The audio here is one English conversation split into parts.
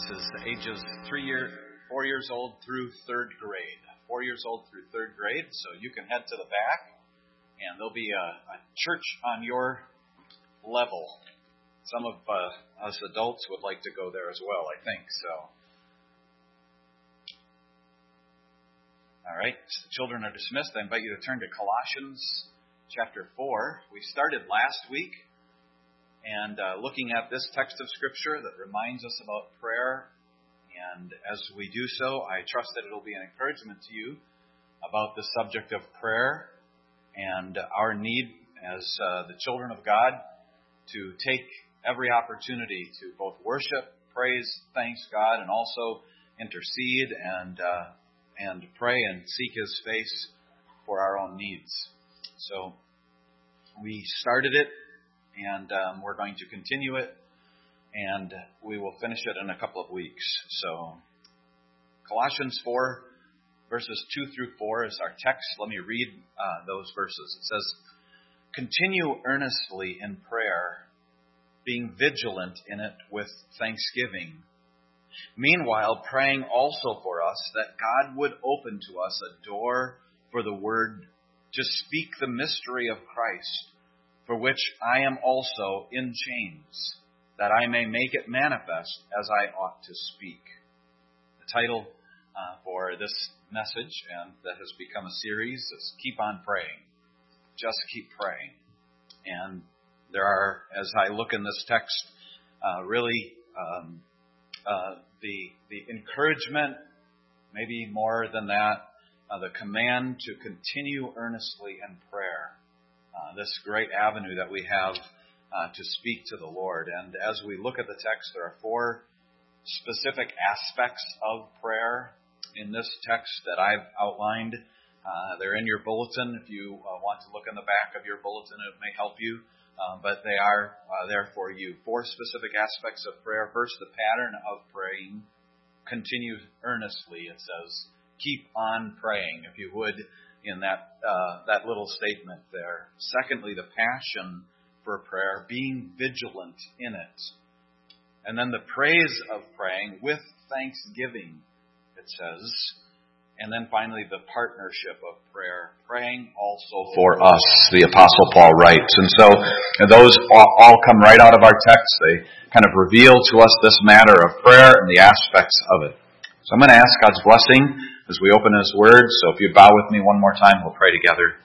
Is ages three year, four years old through third grade. Four years old through third grade. So you can head to the back, and there'll be a, a church on your level. Some of uh, us adults would like to go there as well, I think. So. All right, children are dismissed. I invite you to turn to Colossians chapter 4. We started last week and uh, looking at this text of Scripture that reminds us about prayer. And as we do so, I trust that it'll be an encouragement to you about the subject of prayer and our need as uh, the children of God to take every opportunity to both worship, praise, thanks God, and also intercede and uh, and pray and seek His face for our own needs. So we started it, and um, we're going to continue it, and we will finish it in a couple of weeks. So Colossians 4, verses 2 through 4 is our text. Let me read uh, those verses. It says, Continue earnestly in prayer, being vigilant in it with thanksgiving Meanwhile, praying also for us that God would open to us a door for the word to speak the mystery of Christ, for which I am also in chains, that I may make it manifest as I ought to speak. The title uh, for this message, and that has become a series, is Keep on Praying. Just keep praying. And there are, as I look in this text, uh, really um, uh, the the encouragement, maybe more than that, uh, the command to continue earnestly in prayer. Uh, this great avenue that we have uh, to speak to the Lord. And as we look at the text, there are four specific aspects of prayer in this text that I've outlined. Uh, they're in your bulletin. If you want to look in the back of your bulletin, it may help you um, but they are uh, there for you. Four specific aspects of prayer. First, the pattern of praying. Continue earnestly, it says. Keep on praying, if you would, in that, uh, that little statement there. Secondly, the passion for prayer, being vigilant in it. And then the praise of praying with thanksgiving, it says. And then finally, the partnership of prayer, praying also for us, the Apostle Paul writes. And so those all come right out of our text. They kind of reveal to us this matter of prayer and the aspects of it. So I'm going to ask God's blessing as we open His Word. So if you bow with me one more time, we'll pray together.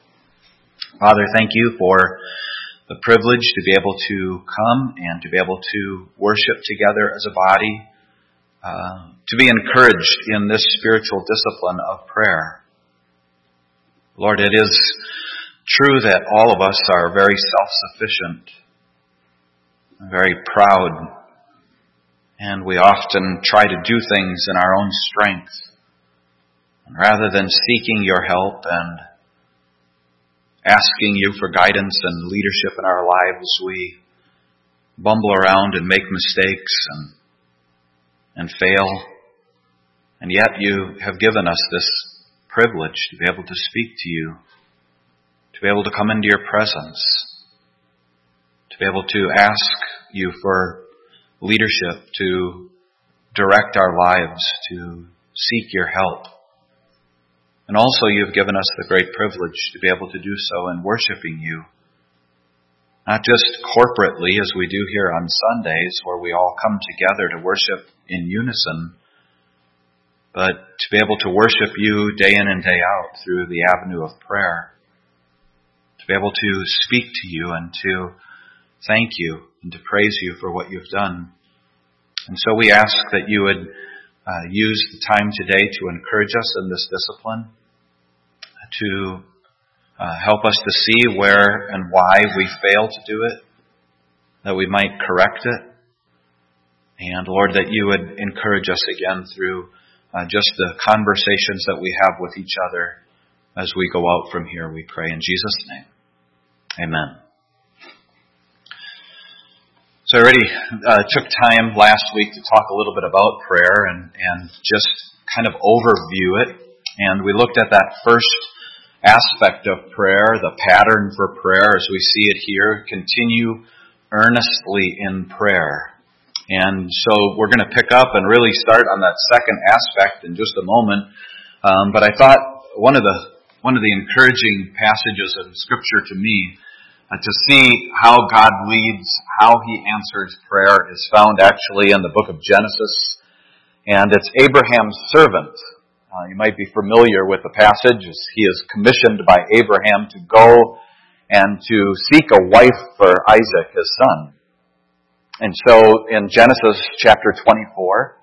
Father, thank you for the privilege to be able to come and to be able to worship together as a body uh, to be encouraged in this spiritual discipline of prayer. Lord, it is true that all of us are very self-sufficient, very proud, and we often try to do things in our own strength. Rather than seeking your help and asking you for guidance and leadership in our lives, we bumble around and make mistakes and and fail. And yet you have given us this privilege to be able to speak to you, to be able to come into your presence, to be able to ask you for leadership, to direct our lives, to seek your help. And also you've given us the great privilege to be able to do so in worshiping you not just corporately as we do here on Sundays where we all come together to worship in unison, but to be able to worship you day in and day out through the avenue of prayer. To be able to speak to you and to thank you and to praise you for what you've done. And so we ask that you would uh, use the time today to encourage us in this discipline, to uh, help us to see where and why we fail to do it, that we might correct it. And Lord, that you would encourage us again through uh, just the conversations that we have with each other as we go out from here, we pray in Jesus' name. Amen. So I already uh, took time last week to talk a little bit about prayer and, and just kind of overview it. And we looked at that first aspect of prayer, the pattern for prayer as we see it here. Continue earnestly in prayer. And so we're going to pick up and really start on that second aspect in just a moment. Um, but I thought one of the one of the encouraging passages of Scripture to me uh, to see how God leads, how He answers prayer, is found actually in the book of Genesis, and it's Abraham's servant. Uh, you might be familiar with the passage. He is commissioned by Abraham to go and to seek a wife for Isaac, his son. And so in Genesis chapter 24,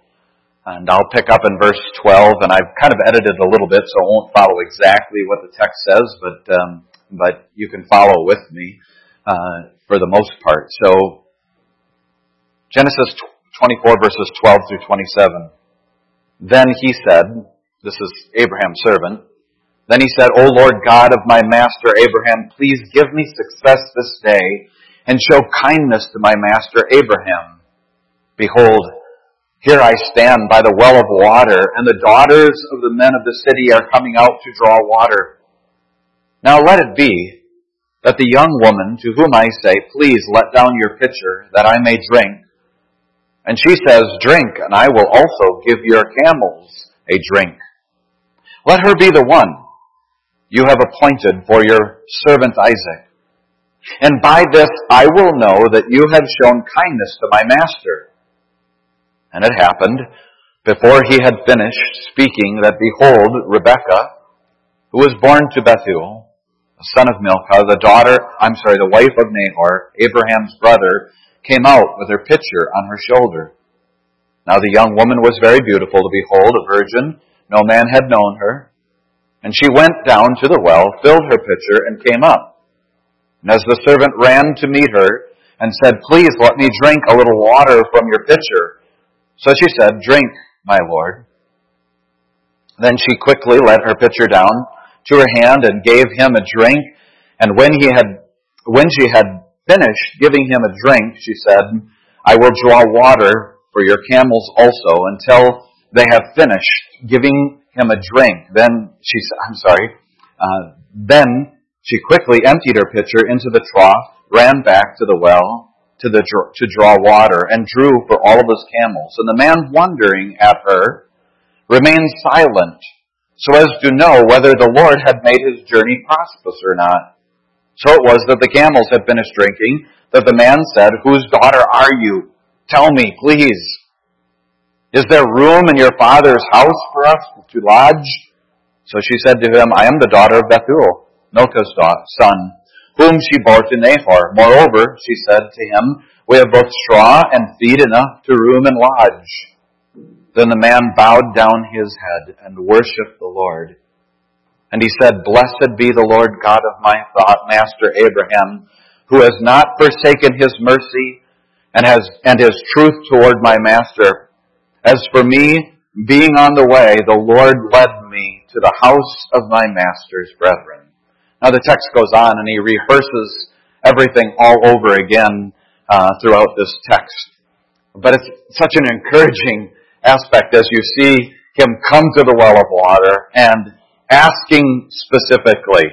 and I'll pick up in verse 12, and I've kind of edited a little bit, so I won't follow exactly what the text says, but um, but you can follow with me uh, for the most part. So Genesis 24 verses 12 through 27. Then he said, this is Abraham's servant, then he said, O Lord God of my master Abraham, please give me success this day and show kindness to my master Abraham. Behold, here I stand by the well of water, and the daughters of the men of the city are coming out to draw water. Now let it be that the young woman to whom I say, Please let down your pitcher, that I may drink. And she says, Drink, and I will also give your camels a drink. Let her be the one you have appointed for your servant Isaac. And by this I will know that you have shown kindness to my master. And it happened, before he had finished speaking, that behold, Rebekah, who was born to Bethuel, son of Milcah, the daughter, I'm sorry, the wife of Nahor, Abraham's brother, came out with her pitcher on her shoulder. Now the young woman was very beautiful to behold, a virgin. No man had known her. And she went down to the well, filled her pitcher, and came up. And as the servant ran to meet her and said, Please let me drink a little water from your pitcher. So she said, Drink, my lord. Then she quickly let her pitcher down to her hand and gave him a drink. And when he had, when she had finished giving him a drink, she said, I will draw water for your camels also until they have finished giving him a drink. Then she said, I'm sorry, uh, then she quickly emptied her pitcher into the trough, ran back to the well to, the, to draw water, and drew for all of his camels. And the man, wondering at her, remained silent, so as to know whether the Lord had made his journey prosperous or not. So it was that the camels had finished drinking, that the man said, Whose daughter are you? Tell me, please. Is there room in your father's house for us to lodge? So she said to him, I am the daughter of Bethuel Milcah's son, whom she bore to Nahor. Moreover, she said to him, We have both straw and feed enough to room and lodge. Then the man bowed down his head and worshipped the Lord. And he said, Blessed be the Lord God of my thought, master Abraham, who has not forsaken his mercy and has, and his truth toward my master. As for me, being on the way, the Lord led me to the house of my master's brethren. Now the text goes on and he rehearses everything all over again uh, throughout this text. But it's such an encouraging aspect as you see him come to the well of water and asking specifically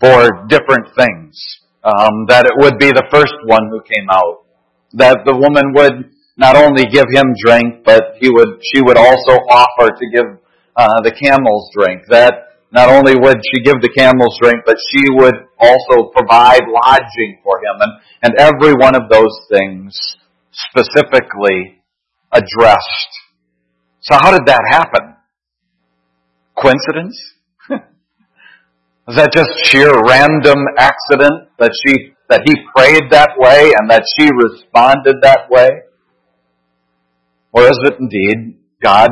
for different things. Um, that it would be the first one who came out. That the woman would not only give him drink, but he would, she would also offer to give uh, the camels drink. That not only would she give the camels drink, but she would also provide lodging for him. And, and every one of those things specifically addressed. So how did that happen? Coincidence? Was that just sheer random accident that she that he prayed that way and that she responded that way? Or is it indeed God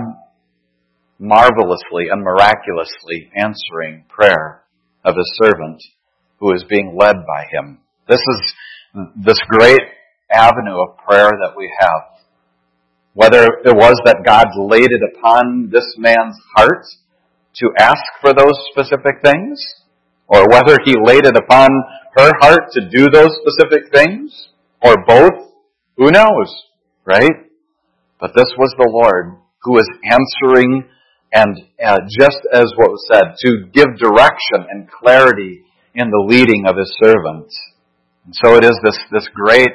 marvelously and miraculously answering prayer of his servant who is being led by him. This is this great avenue of prayer that we have. Whether it was that God laid it upon this man's heart to ask for those specific things, or whether he laid it upon her heart to do those specific things, or both, who knows, right? But this was the Lord who was answering and uh, just as what was said, to give direction and clarity in the leading of his servants. And so it is this, this great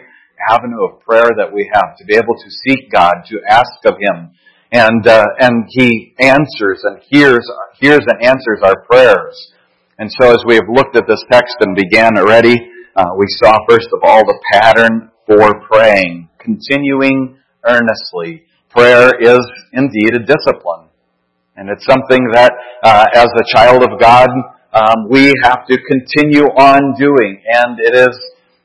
avenue of prayer that we have to be able to seek God, to ask of Him, and uh, and He answers and hears hears and answers our prayers. And so, as we have looked at this text and began already, uh, we saw first of all the pattern for praying, continuing earnestly. Prayer is indeed a discipline, and it's something that, uh, as a child of God, um, we have to continue on doing, and it is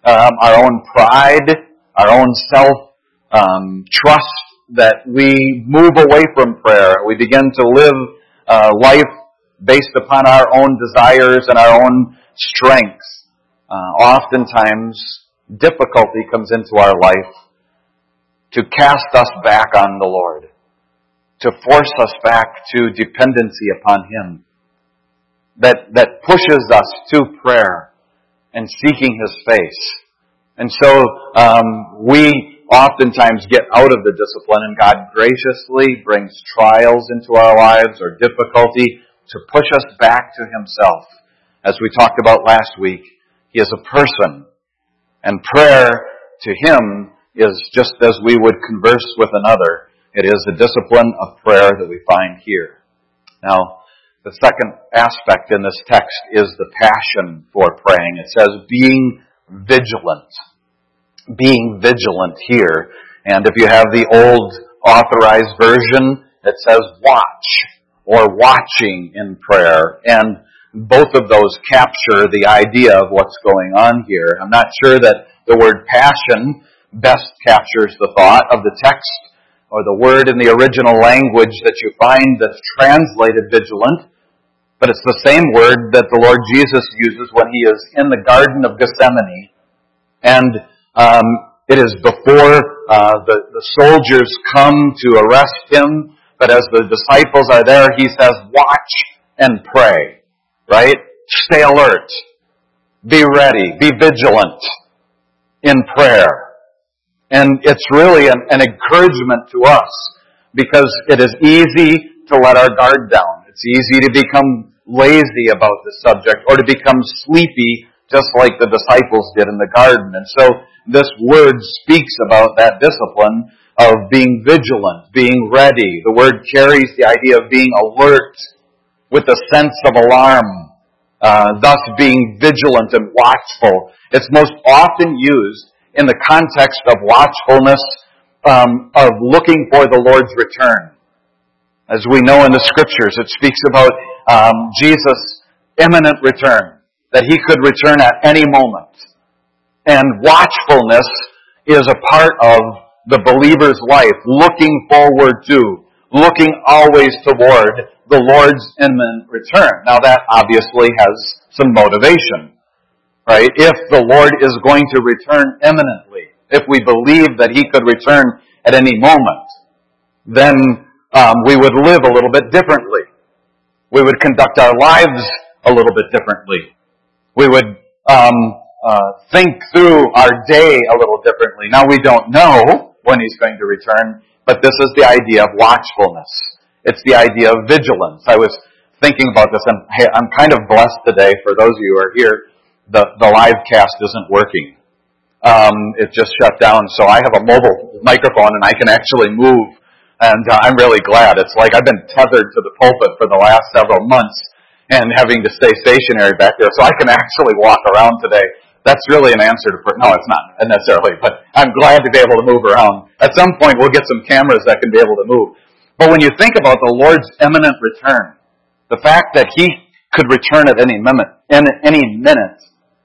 um, our own pride, our own self um, trust that we move away from prayer. We begin to live uh, life based upon our own desires and our own strengths. Uh, oftentimes, difficulty comes into our life to cast us back on the Lord, to force us back to dependency upon Him, that, that pushes us to prayer and seeking His face. And so um, we oftentimes get out of the discipline, and God graciously brings trials into our lives or difficulty to push us back to Himself. As we talked about last week, He is a person, and prayer to Him is just as we would converse with another. It is the discipline of prayer that we find here. Now, the second aspect in this text is the passion for praying. It says being vigilant. Being vigilant here. And if you have the old authorized version, it says watch or watching in prayer. And both of those capture the idea of what's going on here. I'm not sure that the word passion best captures the thought of the text or the word in the original language that you find that's translated vigilant, but it's the same word that the Lord Jesus uses when he is in the Garden of Gethsemane. And um, it is before uh, the, the soldiers come to arrest him, but as the disciples are there, he says, watch and pray, right? Stay alert. Be ready. Be vigilant in prayer. And it's really an, an encouragement to us because it is easy to let our guard down. It's easy to become lazy about the subject or to become sleepy just like the disciples did in the garden. And so this word speaks about that discipline of being vigilant, being ready. The word carries the idea of being alert with a sense of alarm, uh, thus being vigilant and watchful. It's most often used in the context of watchfulness, um, of looking for the Lord's return. As we know in the scriptures, it speaks about um, Jesus' imminent return, that he could return at any moment. And watchfulness is a part of the believer's life, looking forward to, looking always toward the Lord's imminent return. Now that obviously has some motivation, right? If the Lord is going to return imminently, if we believe that He could return at any moment, then um, we would live a little bit differently. We would conduct our lives a little bit differently. We would um, uh, think through our day a little differently. Now we don't know when He's going to return, but this is the idea of watchfulness. It's the idea of vigilance. I was thinking about this, and hey, I'm kind of blessed today for those of you who are here. The, the live cast isn't working. Um, it just shut down, so I have a mobile microphone and I can actually move, and uh, I'm really glad. It's like I've been tethered to the pulpit for the last several months and having to stay stationary back there, so I can actually walk around today. That's really an answer to. No, it's not necessarily, but I'm glad to be able to move around. At some point, we'll get some cameras that can be able to move. But when you think about the Lord's imminent return, the fact that He could return at any in any minute,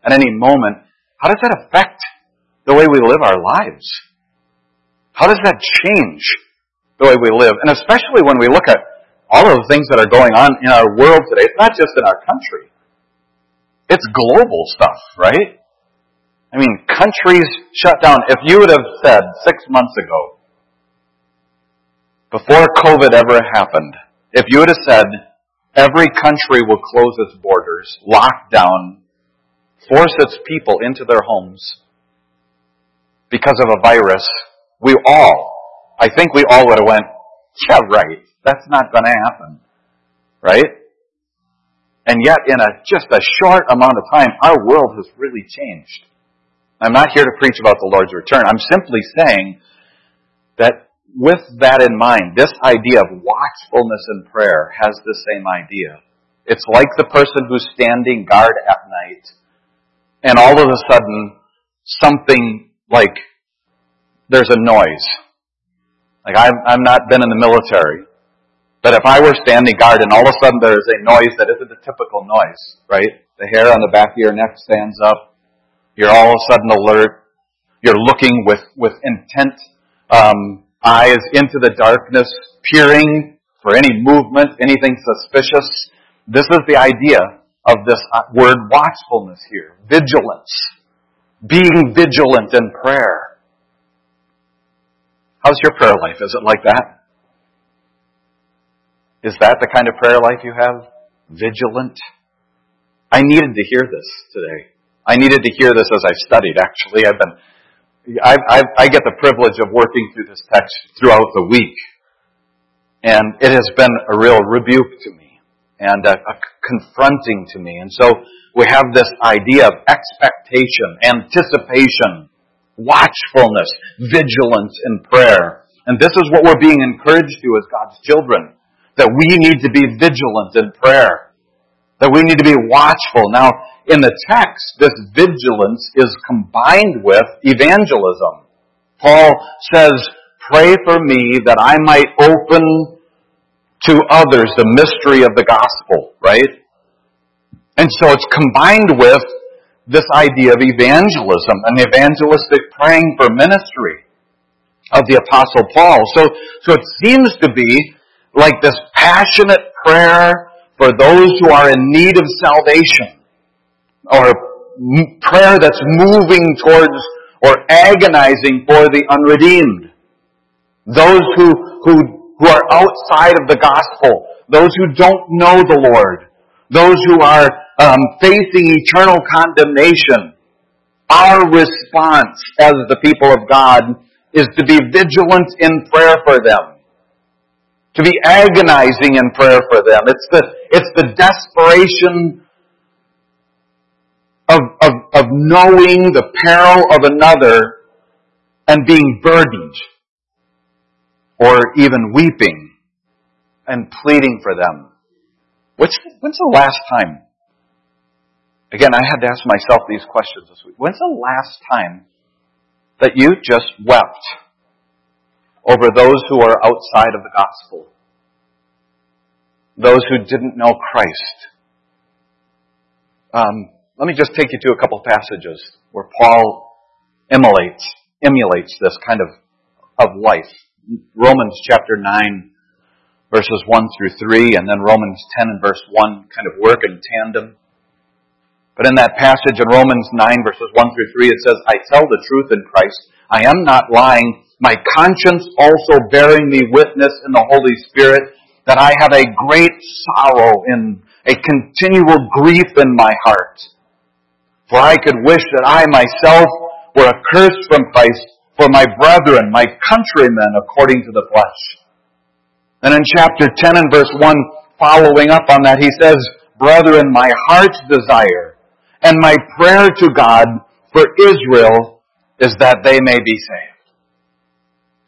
at any moment, how does that affect the way we live our lives? How does that change the way we live? And especially when we look at all of the things that are going on in our world today, it's not just in our country. It's global stuff, right? I mean, countries shut down. If you would have said six months ago before COVID ever happened, if you would have said every country will close its borders, lock down, force its people into their homes because of a virus, we all, I think we all would have went, yeah, right, that's not going to happen. Right? And yet, in a, just a short amount of time, our world has really changed. I'm not here to preach about the Lord's return. I'm simply saying that with that in mind, this idea of watchfulness in prayer has the same idea. It's like the person who's standing guard at night, and all of a sudden, something like there's a noise. Like I've, I've not been in the military, but if I were standing guard and all of a sudden there's a noise that isn't a typical noise, right? The hair on the back of your neck stands up. You're all of a sudden alert. You're looking with, with intent um, eyes into the darkness, peering for any movement, anything suspicious. This is the idea of this uh, word watchfulness here. Vigilance. Being vigilant in prayer. How's your prayer life? Is it like that? Is that the kind of prayer life you have? Vigilant? I needed to hear this today. I needed to hear this as I studied, actually. I've been I, I, I get the privilege of working through this text throughout the week. And it has been a real rebuke to me and a, a confronting to me. And so we have this idea of expectation, anticipation, watchfulness, vigilance in prayer. And this is what we're being encouraged to as God's children. That we need to be vigilant in prayer. That we need to be watchful. Now, in the text, this vigilance is combined with evangelism. Paul says, pray for me that I might open to others the mystery of the gospel, right? And so it's combined with this idea of evangelism, an evangelistic praying for ministry of the apostle Paul. So, so it seems to be like this passionate prayer for those who are in need of salvation or prayer that's moving towards or agonizing for the unredeemed. Those who, who, who are outside of the gospel. Those who don't know the Lord. Those who are um, facing eternal condemnation. Our response as the people of God is to be vigilant in prayer for them. To be agonizing in prayer for them. It's the, it's the desperation of, of, of knowing the peril of another and being burdened or even weeping and pleading for them. When's, when's the last time? Again, I had to ask myself these questions this week. When's the last time that you just wept over those who are outside of the gospel? Those who didn't know Christ? Um, let me just take you to a couple passages where Paul emulates, emulates this kind of, of life. Romans chapter 9, verses 1 through 3, and then Romans 10 and verse 1 kind of work in tandem. But in that passage in Romans 9 verses 1 through 3, it says, I tell the truth in Christ. I am not lying. My conscience also bearing me witness in the Holy Spirit that I have a great sorrow in a continual grief in my heart for I could wish that I myself were accursed from Christ for my brethren, my countrymen, according to the flesh. And in chapter 10 and verse 1, following up on that, he says, Brethren, my heart's desire and my prayer to God for Israel is that they may be saved.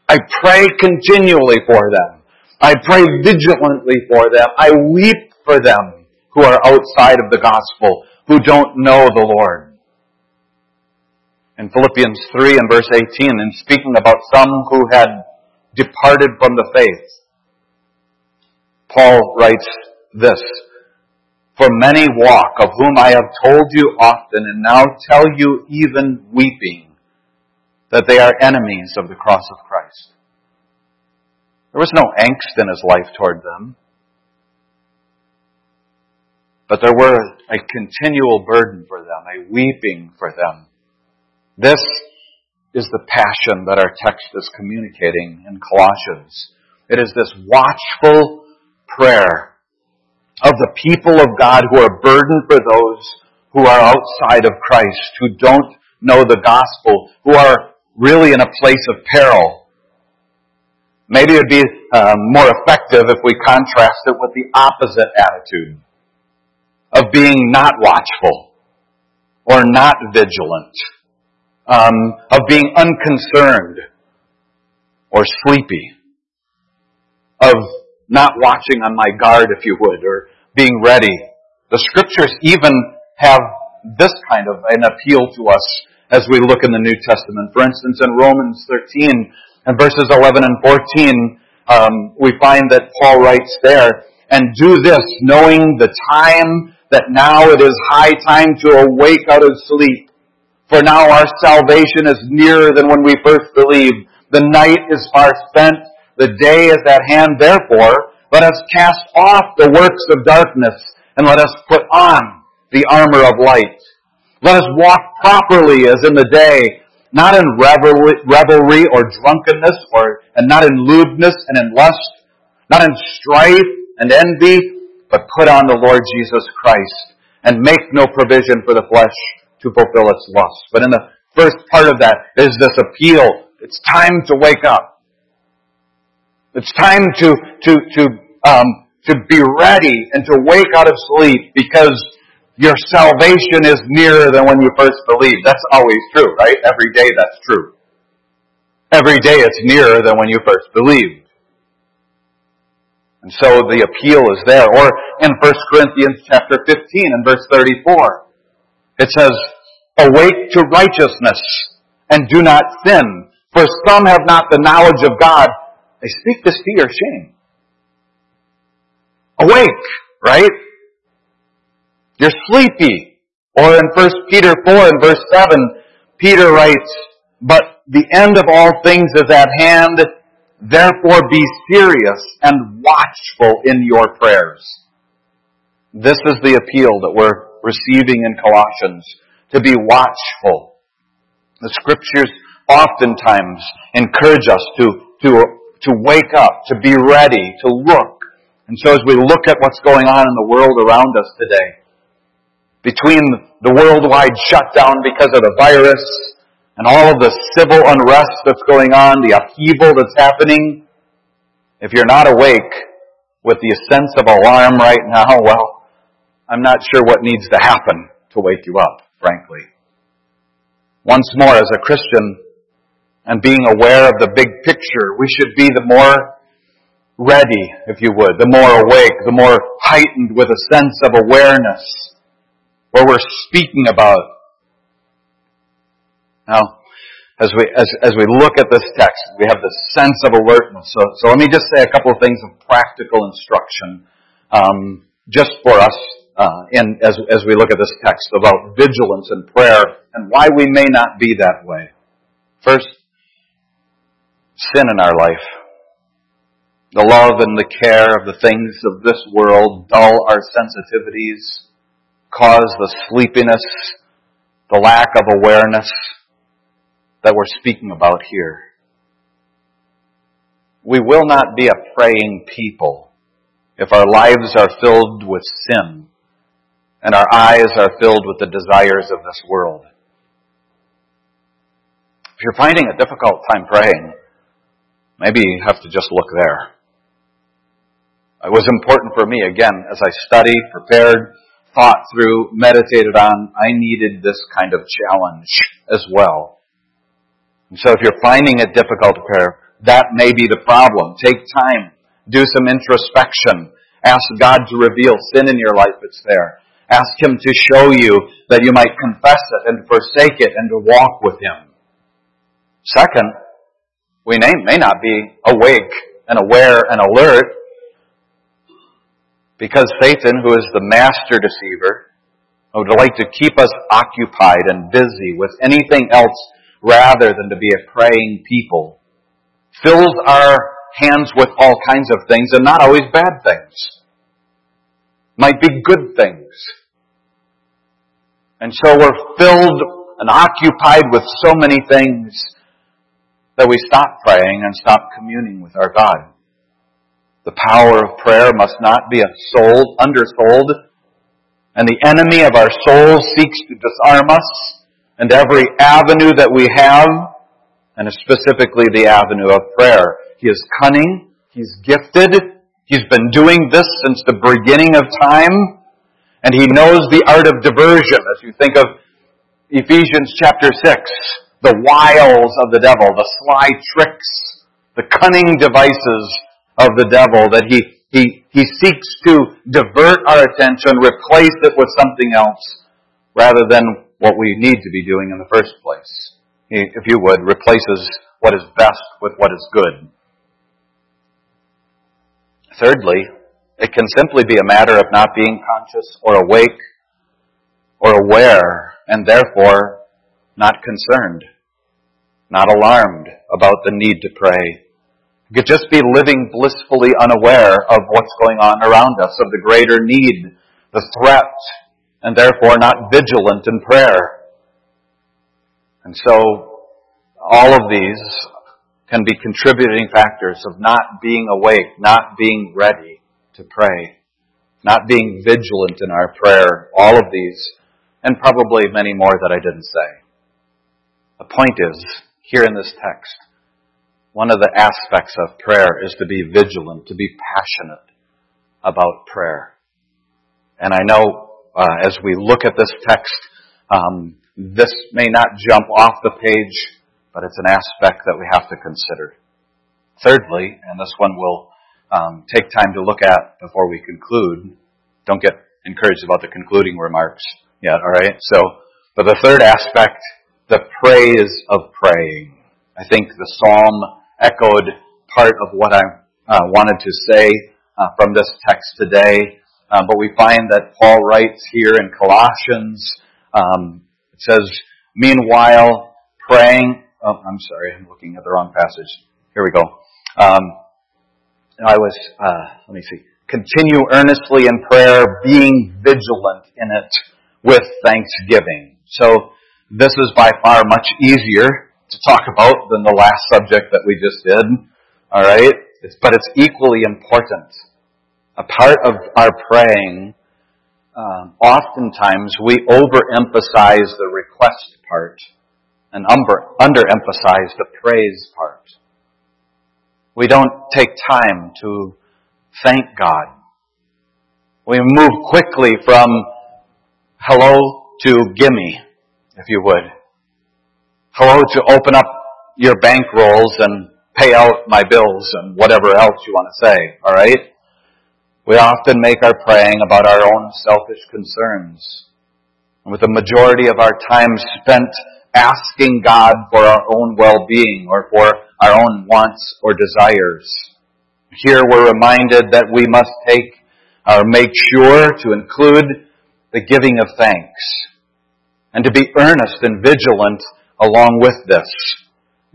I pray continually for them. I pray vigilantly for them. I weep for them who are outside of the gospel who don't know the Lord. In Philippians 3 and verse 18, in speaking about some who had departed from the faith, Paul writes this, For many walk, of whom I have told you often, and now tell you even weeping, that they are enemies of the cross of Christ. There was no angst in his life toward them. But there were a continual burden for them, a weeping for them. This is the passion that our text is communicating in Colossians. It is this watchful prayer of the people of God who are burdened for those who are outside of Christ, who don't know the gospel, who are really in a place of peril. Maybe it would be uh, more effective if we contrast it with the opposite attitude of being not watchful or not vigilant, um, of being unconcerned or sleepy, of not watching on my guard, if you would, or being ready. The scriptures even have this kind of an appeal to us as we look in the New Testament. For instance, in Romans 13 and verses 11 and 14, um, we find that Paul writes there, and do this knowing the time that now it is high time to awake out of sleep. For now our salvation is nearer than when we first believed. The night is far spent, the day is at hand. Therefore, let us cast off the works of darkness and let us put on the armor of light. Let us walk properly as in the day, not in revelry or drunkenness or, and not in lewdness and in lust, not in strife and envy, but put on the Lord Jesus Christ and make no provision for the flesh to fulfill its lust. But in the first part of that is this appeal. It's time to wake up. It's time to, to, to, um, to be ready and to wake out of sleep because your salvation is nearer than when you first believed. That's always true, right? Every day that's true. Every day it's nearer than when you first believed. And so the appeal is there. Or in 1 Corinthians chapter 15 and verse 34, it says, Awake to righteousness and do not sin, for some have not the knowledge of God. They speak this to your shame. Awake, right? You're sleepy. Or in 1 Peter 4 and verse 7, Peter writes, But the end of all things is at hand. Therefore be serious and watchful in your prayers. This is the appeal that we're receiving in Colossians, to be watchful. The scriptures oftentimes encourage us to, to, to wake up, to be ready, to look. And so as we look at what's going on in the world around us today, between the worldwide shutdown because of the virus and all of the civil unrest that's going on, the upheaval that's happening, if you're not awake with the sense of alarm right now, well, I'm not sure what needs to happen to wake you up, frankly. Once more, as a Christian, and being aware of the big picture, we should be the more ready, if you would, the more awake, the more heightened with a sense of awareness where we're speaking about. Now, as we, as, as we look at this text, we have this sense of alertness. So, so let me just say a couple of things of practical instruction, um, just for us, uh, in, as, as we look at this text about vigilance and prayer and why we may not be that way. First, sin in our life. The love and the care of the things of this world dull our sensitivities cause the sleepiness, the lack of awareness that we're speaking about here. We will not be a praying people if our lives are filled with sin and our eyes are filled with the desires of this world. If you're finding a difficult time praying, maybe you have to just look there. It was important for me, again, as I studied, prepared, thought through, meditated on, I needed this kind of challenge as well. And so if you're finding it difficult to pray, that may be the problem. Take time. Do some introspection. Ask God to reveal sin in your life that's there. Ask Him to show you that you might confess it and forsake it and to walk with Him. Second, we may not be awake and aware and alert because Satan, who is the master deceiver, would like to keep us occupied and busy with anything else rather than to be a praying people, fills our hands with all kinds of things and not always bad things. Might be good things. And so we're filled and occupied with so many things that we stop praying and stop communing with our God. The power of prayer must not be sold, undersold. And the enemy of our souls seeks to disarm us and every avenue that we have, and specifically the avenue of prayer. He is cunning. He's gifted. He's been doing this since the beginning of time. And he knows the art of diversion. As you think of Ephesians chapter 6, the wiles of the devil, the sly tricks, the cunning devices of the devil that he, he, he seeks to divert our attention, replace it with something else rather than what we need to be doing in the first place. He, if you would, replaces what is best with what is good. Thirdly, it can simply be a matter of not being conscious or awake or aware and therefore not concerned, not alarmed about the need to pray. You could just be living blissfully unaware of what's going on around us, of the greater need, the threat, and therefore not vigilant in prayer. And so, all of these can be contributing factors of not being awake, not being ready to pray, not being vigilant in our prayer. All of these, and probably many more that I didn't say. The point is, here in this text, one of the aspects of prayer is to be vigilant, to be passionate about prayer. And I know uh, as we look at this text, um, this may not jump off the page but it's an aspect that we have to consider. Thirdly, and this one we'll um, take time to look at before we conclude. Don't get encouraged about the concluding remarks yet, alright? So, but the third aspect, the praise of praying. I think the psalm echoed part of what I uh, wanted to say uh, from this text today. Um, but we find that Paul writes here in Colossians, um, it says, meanwhile, praying Oh, I'm sorry. I'm looking at the wrong passage. Here we go. Um, I was, uh, let me see. Continue earnestly in prayer, being vigilant in it with thanksgiving. So this is by far much easier to talk about than the last subject that we just did. All right, it's, but it's equally important. A part of our praying, um, oftentimes we overemphasize the request part and under, underemphasize the praise part. We don't take time to thank God. We move quickly from hello to gimme, if you would. Hello to open up your bank rolls and pay out my bills and whatever else you want to say, alright? We often make our praying about our own selfish concerns. And with the majority of our time spent asking God for our own well-being or for our own wants or desires. Here we're reminded that we must take or make sure to include the giving of thanks and to be earnest and vigilant along with this.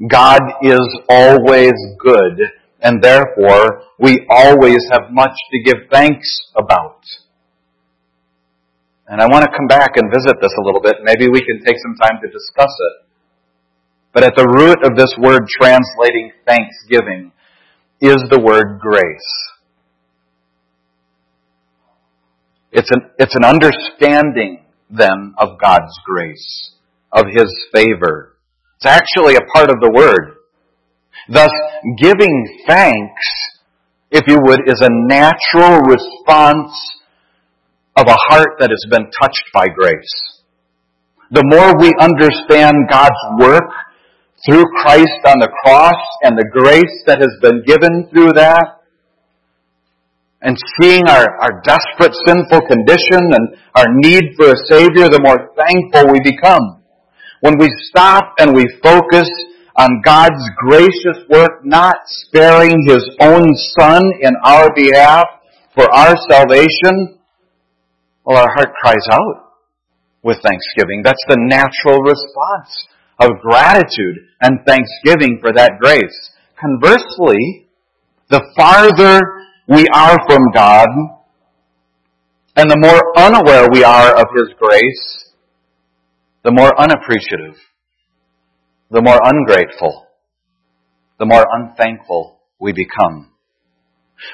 God is always good and therefore we always have much to give thanks about. And I want to come back and visit this a little bit. Maybe we can take some time to discuss it. But at the root of this word translating thanksgiving is the word grace. It's an, it's an understanding then of God's grace, of His favor. It's actually a part of the word. Thus, giving thanks, if you would, is a natural response of a heart that has been touched by grace. The more we understand God's work through Christ on the cross and the grace that has been given through that, and seeing our, our desperate sinful condition and our need for a Savior, the more thankful we become. When we stop and we focus on God's gracious work, not sparing His own Son in our behalf for our salvation, well, our heart cries out with thanksgiving. That's the natural response of gratitude and thanksgiving for that grace. Conversely, the farther we are from God, and the more unaware we are of His grace, the more unappreciative, the more ungrateful, the more unthankful we become.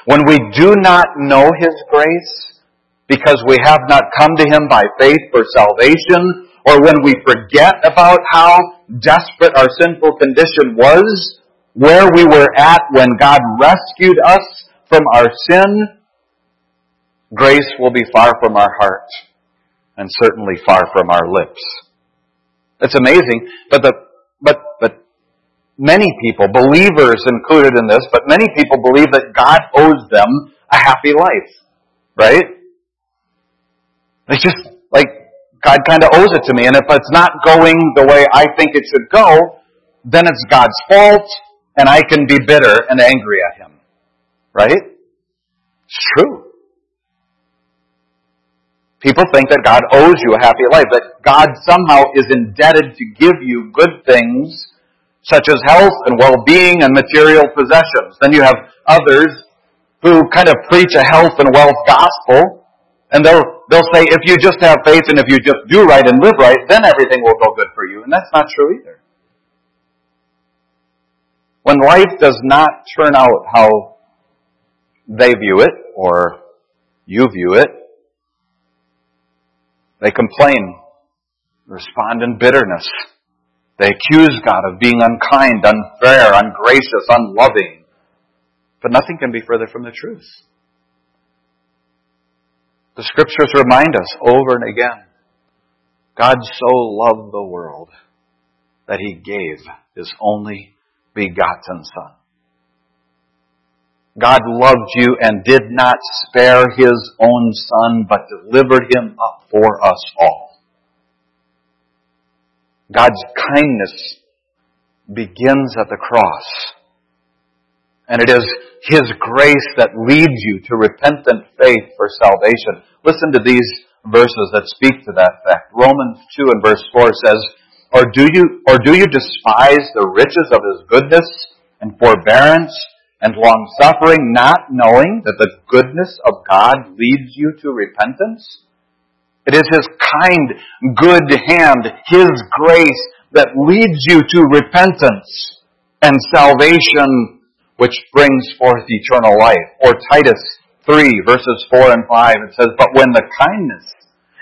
When we do not know His grace, because we have not come to Him by faith for salvation, or when we forget about how desperate our sinful condition was, where we were at when God rescued us from our sin, grace will be far from our heart and certainly far from our lips. It's amazing, but the, but, but many people, believers included in this, but many people believe that God owes them a happy life. Right? It's just like God kind of owes it to me, and if it's not going the way I think it should go, then it's God's fault, and I can be bitter and angry at Him. Right? It's true. People think that God owes you a happy life, that God somehow is indebted to give you good things such as health and well-being and material possessions. Then you have others who kind of preach a health and wealth gospel, and they'll, they'll say, if you just have faith and if you just do right and live right, then everything will go good for you. And that's not true either. When life does not turn out how they view it, or you view it, they complain, respond in bitterness. They accuse God of being unkind, unfair, ungracious, unloving. But nothing can be further from the truth. The scriptures remind us over and again God so loved the world that he gave his only begotten Son. God loved you and did not spare his own Son, but delivered him up for us all. God's kindness begins at the cross. And it is His grace that leads you to repentant faith for salvation. Listen to these verses that speak to that fact. Romans 2 and verse 4 says, or do you, or do you despise the riches of His goodness and forbearance and long suffering, not knowing that the goodness of God leads you to repentance? It is His kind, good hand, His grace that leads you to repentance and salvation, which brings forth eternal life. Or Titus 3 verses 4 and 5, it says, But when the kindness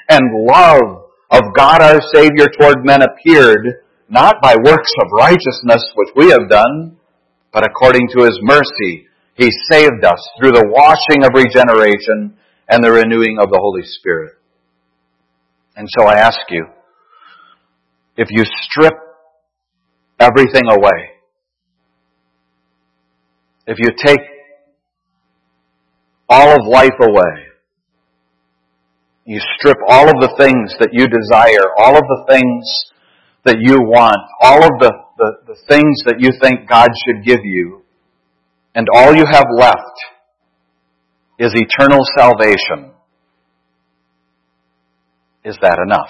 and love of God our Savior toward men appeared, not by works of righteousness which we have done, but according to His mercy, He saved us through the washing of regeneration and the renewing of the Holy Spirit. And so I ask you, if you strip everything away, if you take all of life away, you strip all of the things that you desire, all of the things that you want, all of the, the, the things that you think God should give you, and all you have left is eternal salvation. Is that enough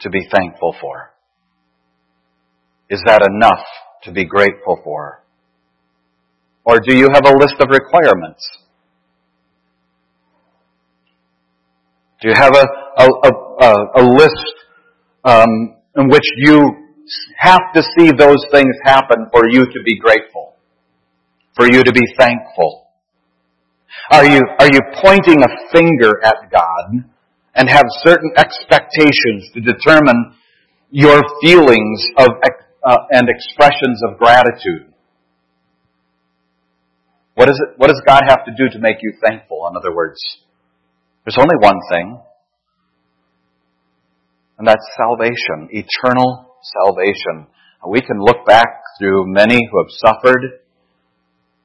to be thankful for? Is that enough to be grateful for? Or do you have a list of requirements? Do you have a, a, a, a list um, in which you have to see those things happen for you to be grateful, for you to be thankful? Are you, are you pointing a finger at God and have certain expectations to determine your feelings of, uh, and expressions of gratitude? What, is it, what does God have to do to make you thankful, in other words? There's only one thing, and that's salvation, eternal salvation. We can look back through many who have suffered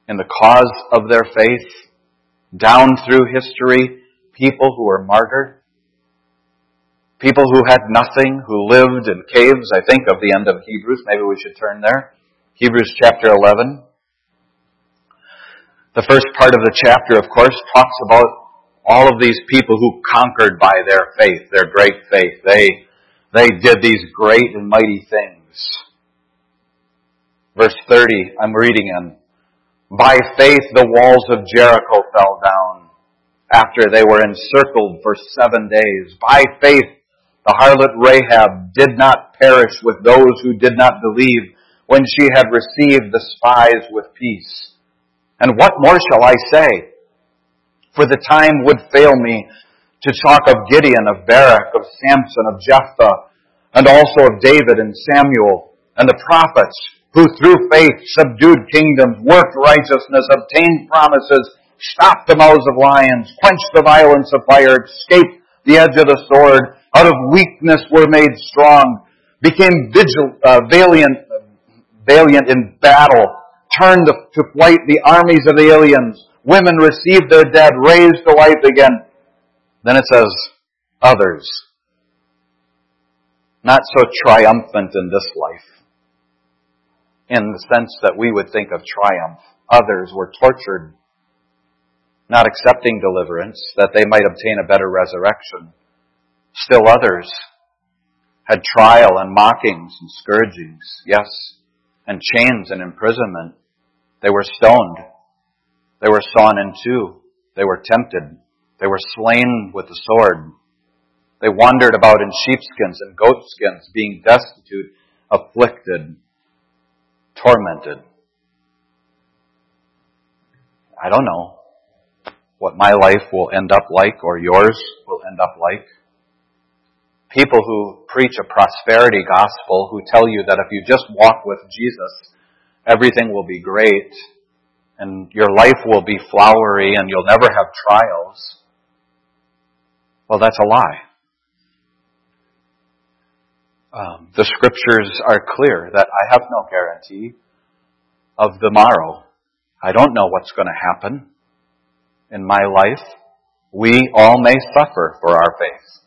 in the cause of their faith, down through history, people who were martyred, people who had nothing, who lived in caves. I think of the end of Hebrews. Maybe we should turn there. Hebrews chapter 11. The first part of the chapter, of course, talks about all of these people who conquered by their faith, their great faith. They, they did these great and mighty things. Verse 30, I'm reading in. By faith the walls of Jericho fell down after they were encircled for seven days. By faith the harlot Rahab did not perish with those who did not believe when she had received the spies with peace. And what more shall I say? For the time would fail me to talk of Gideon, of Barak, of Samson, of Jephthah, and also of David and Samuel, and the prophets, who through faith subdued kingdoms, worked righteousness, obtained promises, stopped the mouths of lions, quenched the violence of fire, escaped the edge of the sword, out of weakness were made strong, became vigil, uh, valiant, valiant in battle, turned to flight the armies of the aliens. Women received their dead, raised to life again. Then it says, others. Not so triumphant in this life. In the sense that we would think of triumph. Others were tortured, not accepting deliverance, that they might obtain a better resurrection. Still others had trial and mockings and scourgings, yes, and chains and imprisonment. They were stoned. They were sawn in two. They were tempted. They were slain with the sword. They wandered about in sheepskins and goatskins, being destitute, afflicted, tormented. I don't know what my life will end up like or yours will end up like. People who preach a prosperity gospel who tell you that if you just walk with Jesus, everything will be great and your life will be flowery and you'll never have trials. Well, that's a lie. Um, the scriptures are clear that I have no guarantee of the morrow. I don't know what's going to happen in my life. We all may suffer for our faith.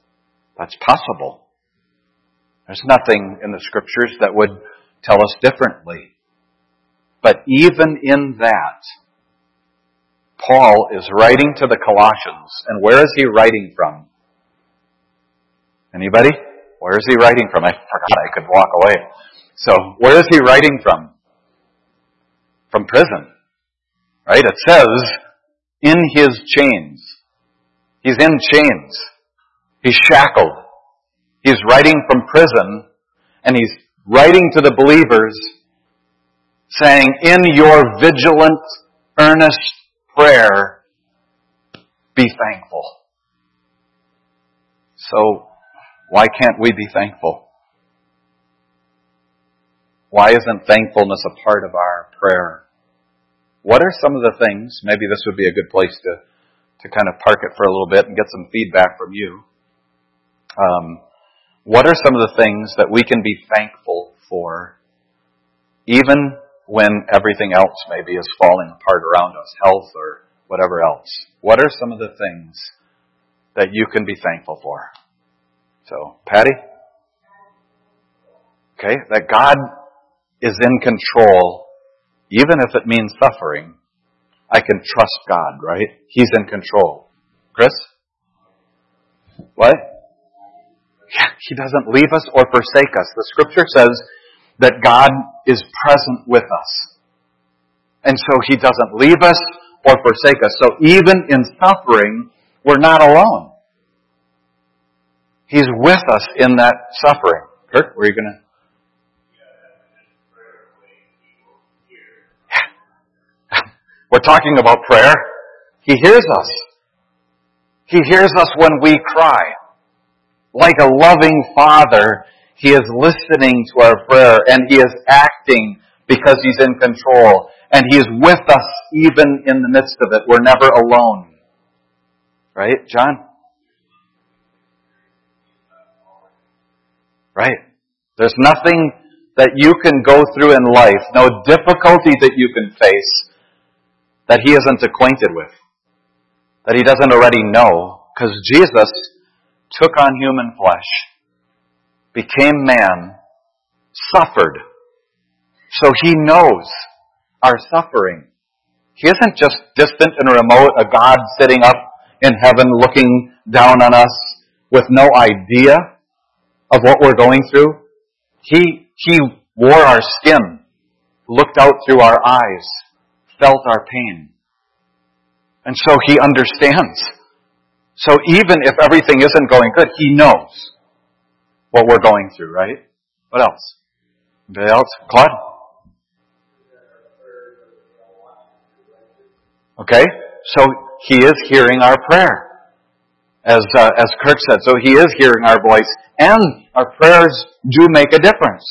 That's possible. There's nothing in the scriptures that would tell us differently. But even in that, Paul is writing to the Colossians. And where is he writing from? Anybody? Where is he writing from? I forgot I could walk away. So, where is he writing from? From prison. Right? It says, in his chains. He's in chains. He's shackled. He's writing from prison, and he's writing to the believers saying, in your vigilant, earnest prayer, be thankful. So, why can't we be thankful? Why isn't thankfulness a part of our prayer? What are some of the things, maybe this would be a good place to, to kind of park it for a little bit and get some feedback from you. Um, what are some of the things that we can be thankful for, even when everything else maybe is falling apart around us, health or whatever else? What are some of the things that you can be thankful for? So, Patty? Okay, that God is in control, even if it means suffering. I can trust God, right? He's in control. Chris? What? Yeah, he doesn't leave us or forsake us. The scripture says that God is present with us. And so he doesn't leave us or forsake us. So even in suffering, we're not alone. He's with us in that suffering. Kirk, were you going to? We're talking about prayer. He hears us. He hears us when we cry. Like a loving father, He is listening to our prayer and He is acting because He's in control. And He is with us even in the midst of it. We're never alone. Right, John? Right. There's nothing that you can go through in life, no difficulty that you can face that he isn't acquainted with, that he doesn't already know, because Jesus took on human flesh, became man, suffered, so he knows our suffering. He isn't just distant and remote, a God sitting up in heaven looking down on us with no idea of what we're going through. He, he wore our skin, looked out through our eyes, felt our pain. And so he understands. So even if everything isn't going good, he knows what we're going through, right? What else? Anybody else? Claude? Okay? So he is hearing our prayer. As, uh, as Kirk said, so he is hearing our voice and our prayers do make a difference.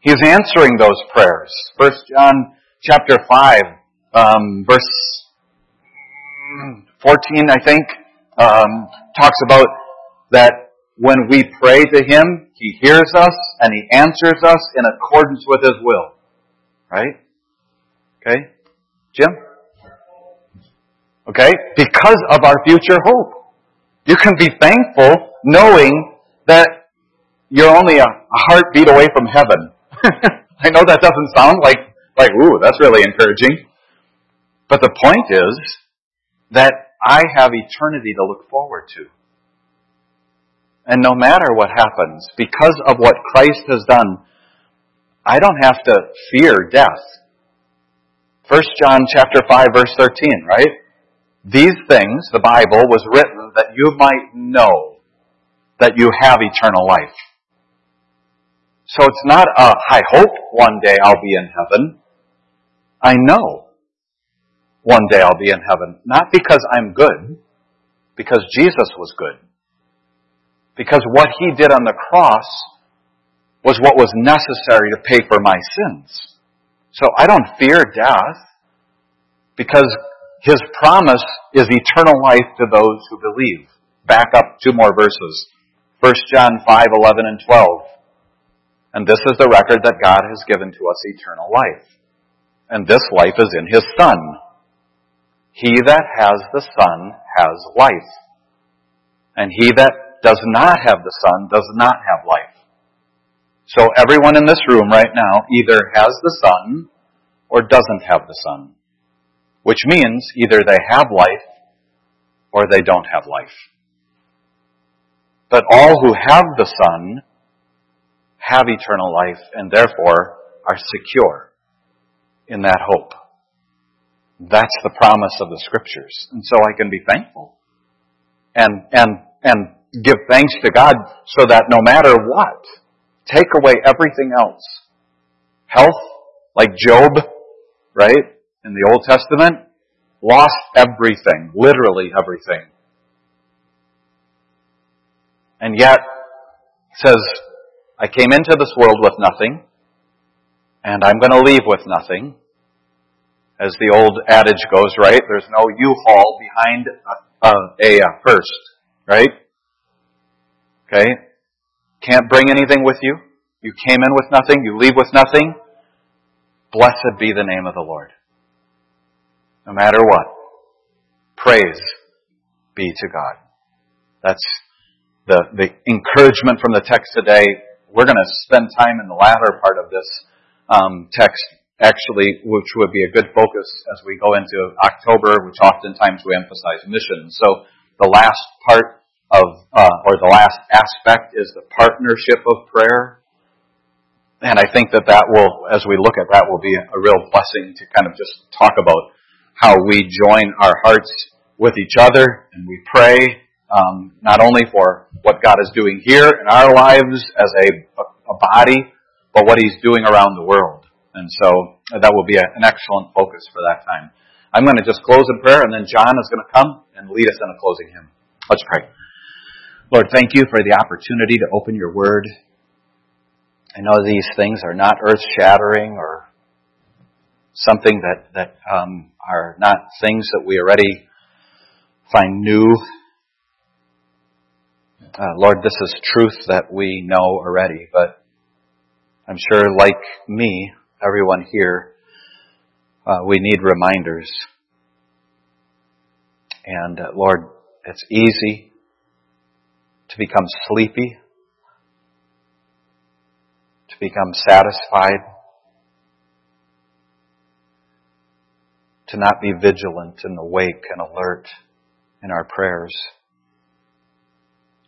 He's answering those prayers. First John chapter 5, um, verse 14, I think, um, talks about that when we pray to Him, He hears us and He answers us in accordance with His will. Right? Okay? Jim? Okay? Because of our future hope. You can be thankful knowing that you're only a, a heartbeat away from heaven. I know that doesn't sound like, like, ooh, that's really encouraging. But the point is that I have eternity to look forward to. And no matter what happens, because of what Christ has done, I don't have to fear death. 1 John chapter 5 verse 13, right? These things, the Bible, was written that you might know that you have eternal life. So it's not a, I hope one day I'll be in heaven. I know one day I'll be in heaven. Not because I'm good, because Jesus was good. Because what He did on the cross was what was necessary to pay for my sins. So I don't fear death because His promise is eternal life to those who believe. Back up two more verses. 1 John 5, 11 and 12. And this is the record that God has given to us eternal life. And this life is in His Son. He that has the Son has life. And he that does not have the Son does not have life. So everyone in this room right now either has the Son or doesn't have the Son. Which means either they have life or they don't have life. But all who have the Son have eternal life and therefore are secure in that hope. That's the promise of the scriptures. And so I can be thankful and, and, and give thanks to God so that no matter what, take away everything else. Health, like Job, right? In the Old Testament, lost everything, literally everything. And yet, says, I came into this world with nothing, and I'm going to leave with nothing. As the old adage goes, right? There's no U-Haul behind uh, uh, a, a, a hearse, right? Okay? Can't bring anything with you. You came in with nothing. You leave with nothing. Blessed be the name of the Lord. No matter what. Praise be to God. That's the, the encouragement from the text today. We're going to spend time in the latter part of this um, text, actually, which would be a good focus as we go into October, which oftentimes we emphasize missions. So the last part of, uh, or the last aspect is the partnership of prayer. And I think that that will, as we look at that, will be a real blessing to kind of just talk about how we join our hearts with each other and we pray, um, not only for what God is doing here in our lives as a, a body, but what He's doing around the world. And so that will be a, an excellent focus for that time. I'm going to just close in prayer and then John is going to come and lead us in a closing hymn. Let's pray. Lord, thank you for the opportunity to open your word. I know these things are not earth shattering or something that, that um, are not things that we already find new. Uh, Lord, this is truth that we know already, but I'm sure, like me, everyone here, uh, we need reminders. And uh, Lord, it's easy to become sleepy, to become satisfied, to not be vigilant and awake and alert in our prayers.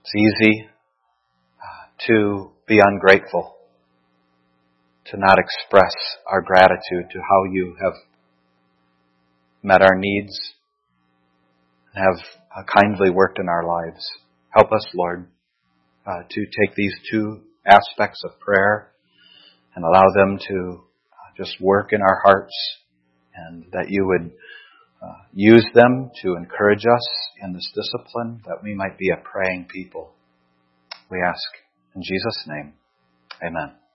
It's easy uh, to be ungrateful, to not express our gratitude to how you have met our needs and have uh, kindly worked in our lives. Help us, Lord, uh, to take these two aspects of prayer and allow them to uh, just work in our hearts and that you would uh, use them to encourage us in this discipline that we might be a praying people. We ask in Jesus' name. Amen.